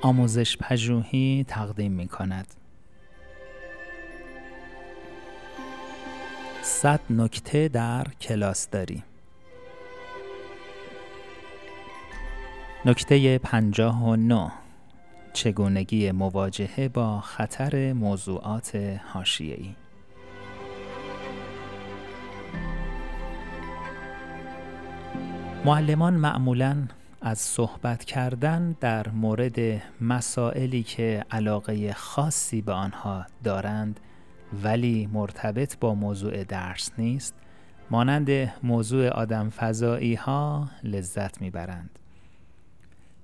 آموزش پژوهی تقدیم می کند. صد نکته در کلاس داری نکته پنجاه و نه. چگونگی مواجهه با خطر موضوعات حاشیه‌ای؟ معلمان معمولاً از صحبت کردن در مورد مسائلی که علاقه خاصی به آنها دارند ولی مرتبط با موضوع درس نیست مانند موضوع آدم فضایی ها لذت می‌برند.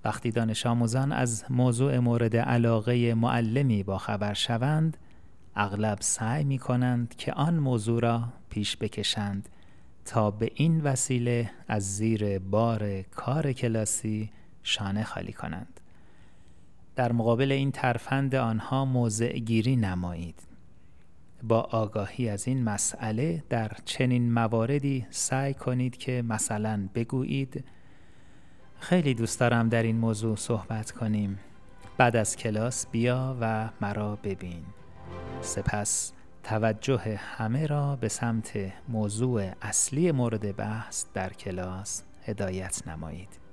وقتی دانش آموزان از موضوع مورد علاقه معلمی با خبر شوند اغلب سعی می کنند که آن موضوع را پیش بکشند تا به این وسیله از زیر بار کار کلاسی شانه خالی کنند. در مقابل این ترفند آنها موضع گیری نمایید. با آگاهی از این مسئله در چنین مواردی سعی کنید که مثلا بگویید خیلی دوست دارم در این موضوع صحبت کنیم. بعد از کلاس بیا و مرا ببین. سپس توجه همه را به سمت موضوع اصلی مورد بحث در کلاس هدایت نمایید.